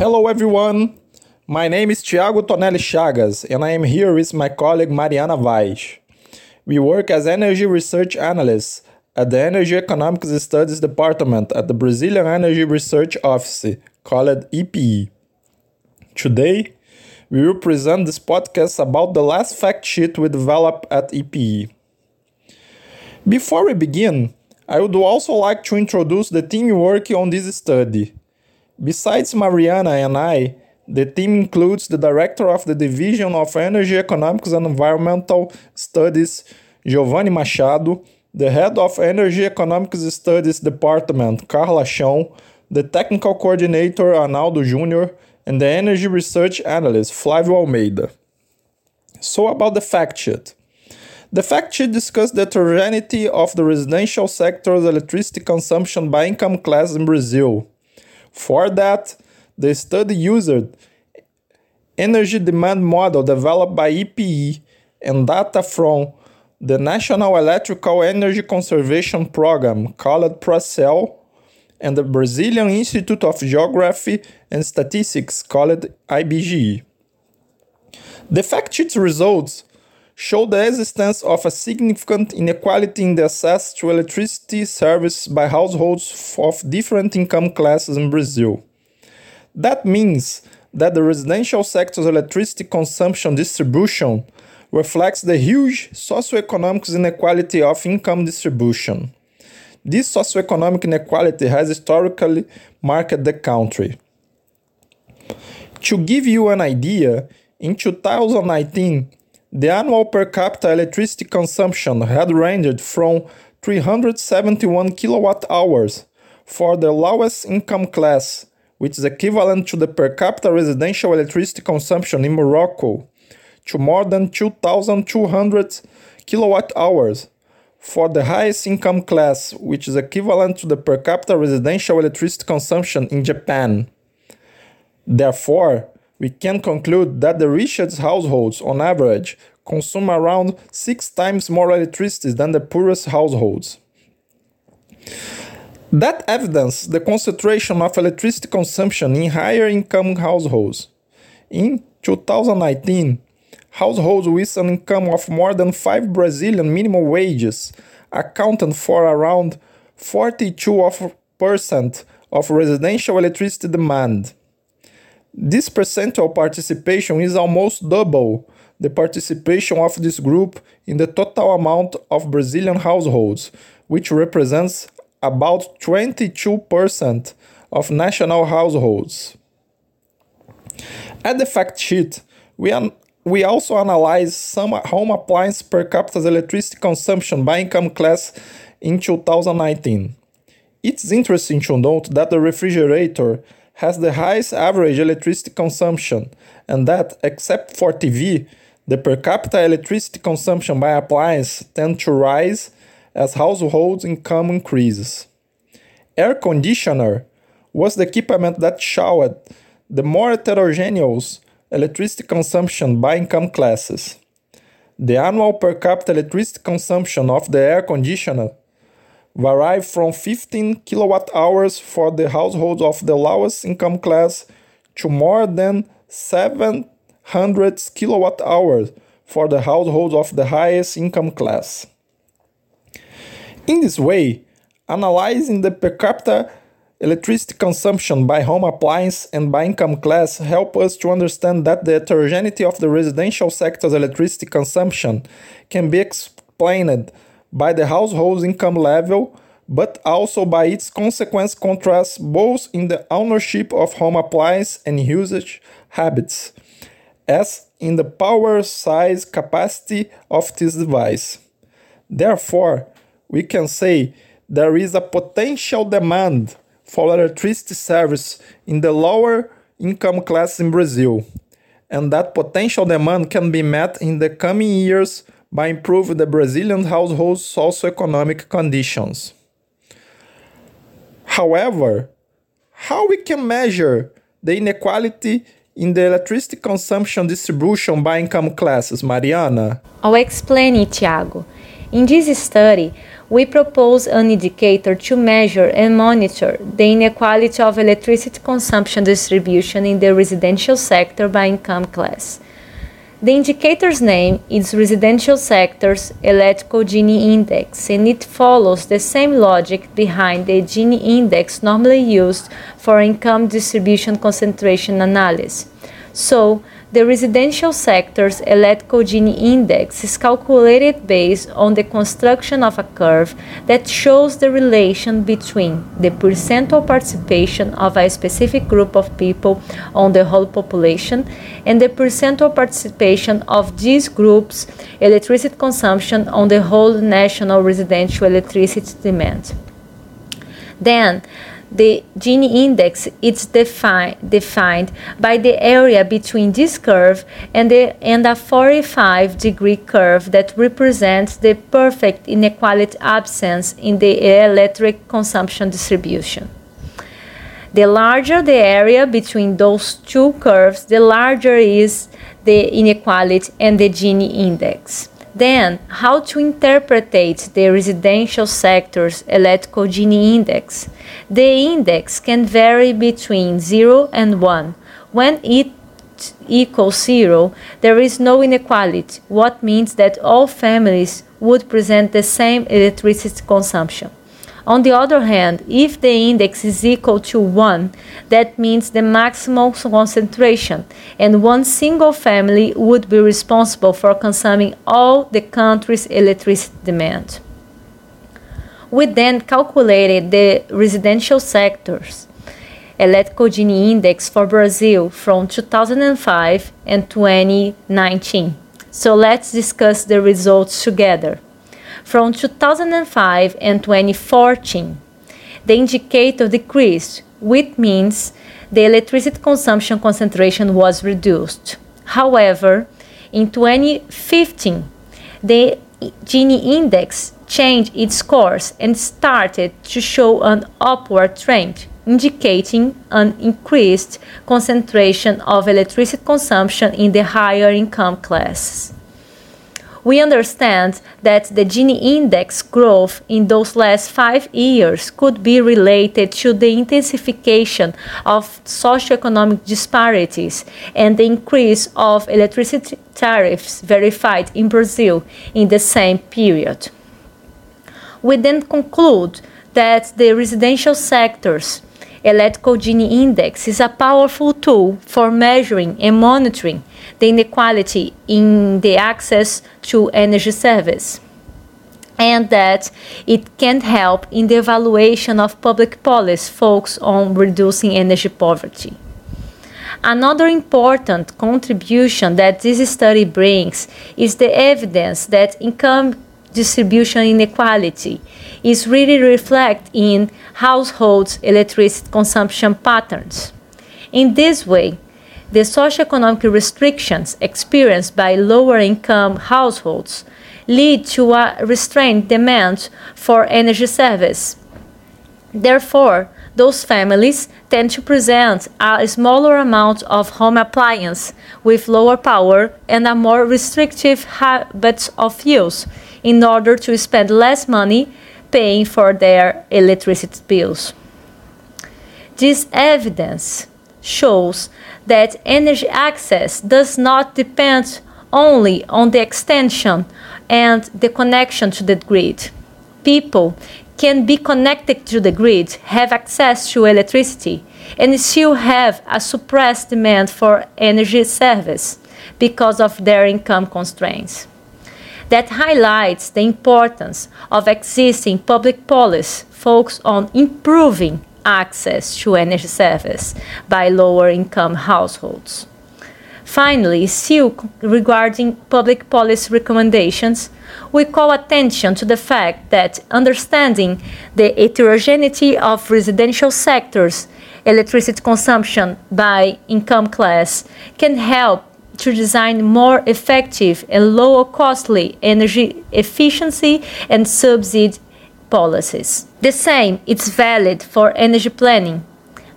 Hello, everyone. My name is Thiago Tonelli Chagas, and I am here with my colleague Mariana Vaz. We work as energy research analysts at the Energy Economics Studies Department at the Brazilian Energy Research Office, called EPE. Today, we will present this podcast about the last fact sheet we developed at EPE. Before we begin, I would also like to introduce the team working on this study. Besides Mariana and I, the team includes the director of the Division of Energy Economics and Environmental Studies, Giovanni Machado, the head of Energy Economics Studies Department, Carla Achão, the technical coordinator, Arnaldo Jr., and the energy research analyst, Flavio Almeida. So, about the fact sheet. The fact sheet discussed the heterogeneity of the residential sector's electricity consumption by income class in Brazil. For that, the study used energy demand model developed by EPE and data from the National Electrical Energy Conservation Program called PROCEL and the Brazilian Institute of Geography and Statistics called IBGE. The fact sheet's results show the existence of a significant inequality in the access to electricity service by households of different income classes in Brazil. That means that the residential sector's electricity consumption distribution reflects the huge socioeconomic inequality of income distribution. This socioeconomic inequality has historically marked the country. To give you an idea, in 2019, the annual per capita electricity consumption had ranged from 371 kilowatt hours for the lowest income class which is equivalent to the per capita residential electricity consumption in Morocco, to more than 2,200 kilowatt hours for the highest income class, which is equivalent to the per capita residential electricity consumption in Japan. Therefore, we can conclude that the richest households, on average, consume around six times more electricity than the poorest households. That evidence the concentration of electricity consumption in higher income households. In 2019, households with an income of more than 5 Brazilian minimum wages accounted for around 42% of residential electricity demand. This percentile participation is almost double the participation of this group in the total amount of Brazilian households, which represents about 22% of national households. At the fact sheet, we, an- we also analyze some home appliance per capita electricity consumption by income class in 2019. It's interesting to note that the refrigerator has the highest average electricity consumption, and that, except for TV, the per capita electricity consumption by appliance tend to rise as households' income increases. Air conditioner was the equipment that showed the more heterogeneous electricity consumption by income classes. The annual per capita electricity consumption of the air conditioner varied from 15 kilowatt hours for the households of the lowest income class to more than 700 kilowatt hours for the households of the highest income class. In this way, analyzing the per capita electricity consumption by home appliance and by income class help us to understand that the heterogeneity of the residential sector's electricity consumption can be explained by the household's income level but also by its consequence contrast both in the ownership of home appliance and usage habits as in the power size capacity of this device. Therefore, we can say there is a potential demand for electricity service in the lower income class in Brazil, and that potential demand can be met in the coming years by improving the Brazilian households' socioeconomic conditions. However, how we can measure the inequality in the electricity consumption distribution by income classes, Mariana? I'll explain it, Thiago. In this study, we propose an indicator to measure and monitor the inequality of electricity consumption distribution in the residential sector by income class. The indicator's name is Residential Sector's Electrical Gini Index, and it follows the same logic behind the Gini Index normally used for income distribution concentration analysis. So, the residential sector's electrical Gini index is calculated based on the construction of a curve that shows the relation between the percentual participation of a specific group of people on the whole population and the percentual participation of these groups' electricity consumption on the whole national residential electricity demand. Then, the Gini index is defi defined by the area between this curve and, the, and a 45 degree curve that represents the perfect inequality absence in the electric consumption distribution. The larger the area between those two curves, the larger is the inequality and the Gini index. Then, how to interpret the residential sector's electrical Gini index? The index can vary between 0 and 1. When it equals 0, there is no inequality, what means that all families would present the same electricity consumption. On the other hand, if the index is equal to 1, that means the maximum concentration, and one single family would be responsible for consuming all the country's electricity demand. We then calculated the residential sector's electrical Gini index for Brazil from 2005 and 2019. So let's discuss the results together. From 2005 and 2014, the indicator decreased, which means the electricity consumption concentration was reduced. However, in 2015, the Gini index changed its course and started to show an upward trend, indicating an increased concentration of electricity consumption in the higher income classes we understand that the Gini index growth in those last five years could be related to the intensification of socioeconomic disparities and the increase of electricity tariffs verified in Brazil in the same period. We then conclude that the residential sectors electrical Gini index is a powerful tool for measuring and monitoring the inequality in the access to energy service and that it can help in the evaluation of public policy focused on reducing energy poverty. Another important contribution that this study brings is the evidence that income distribution inequality is really reflected in households' electricity consumption patterns. In this way, the socioeconomic restrictions experienced by lower income households lead to a restrained demand for energy service. Therefore, those families tend to present a smaller amount of home appliance with lower power and a more restrictive habits of use in order to spend less money paying for their electricity bills. This evidence shows that energy access does not depend only on the extension and the connection to the grid. People can be connected to the grid, have access to electricity, and still have a suppressed demand for energy service because of their income constraints. That highlights the importance of existing public policy focused on improving access to energy service by lower income households. Finally, still regarding public policy recommendations, we call attention to the fact that understanding the heterogeneity of residential sectors, electricity consumption by income class, can help to design more effective and lower costly energy efficiency and subsidy policies. The same is valid for energy planning.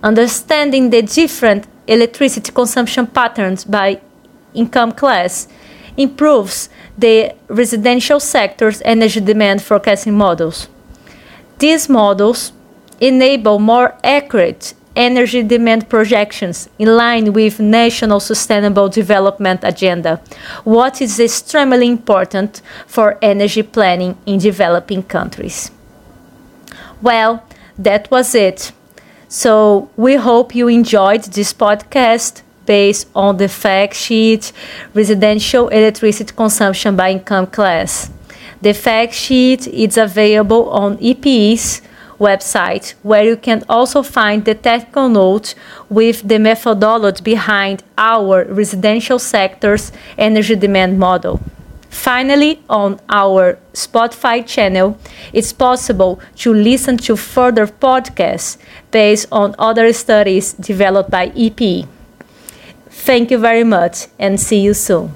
Understanding the different electricity consumption patterns by income class improves the residential sector's energy demand forecasting models. These models enable more accurate energy demand projections in line with national sustainable development agenda. What is extremely important for energy planning in developing countries? Well that was it. So we hope you enjoyed this podcast based on the fact sheet residential electricity consumption by income class. The fact sheet is available on EPE's website, where you can also find the technical note with the methodology behind our residential sector's energy demand model. Finally, on our Spotify channel, it's possible to listen to further podcasts based on other studies developed by EPE. Thank you very much and see you soon.